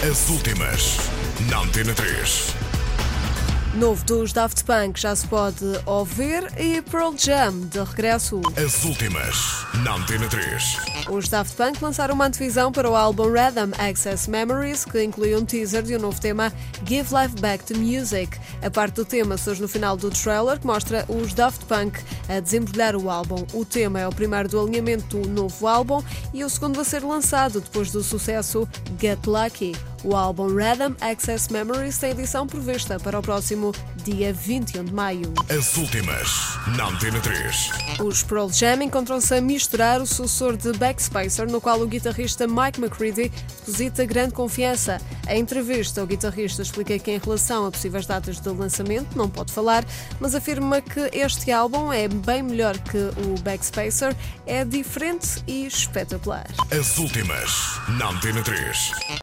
As últimas, na Antena 3. Novo dos Daft Punk já se pode ouvir e Pearl Jam de regresso. As últimas, na Antena 3. Os Daft Punk lançaram uma antevisão para o álbum Rhythm Access Memories, que inclui um teaser de um novo tema Give Life Back to Music. A parte do tema surge no final do trailer, que mostra os Daft Punk a desembrulhar o álbum. O tema é o primeiro do alinhamento do novo álbum e o segundo a ser lançado depois do sucesso Get Lucky. O álbum Rhythm Access Memories tem edição prevista para o próximo dia 21 de maio. As últimas, na Antena 3. Os Pearl Jam encontram-se a misturar o sucessor de Backspacer, no qual o guitarrista Mike McCready deposita grande confiança. Em entrevista, o guitarrista explica que, em relação a possíveis datas de lançamento, não pode falar, mas afirma que este álbum é bem melhor que o Backspacer, é diferente e espetacular. As últimas, na Antena 3.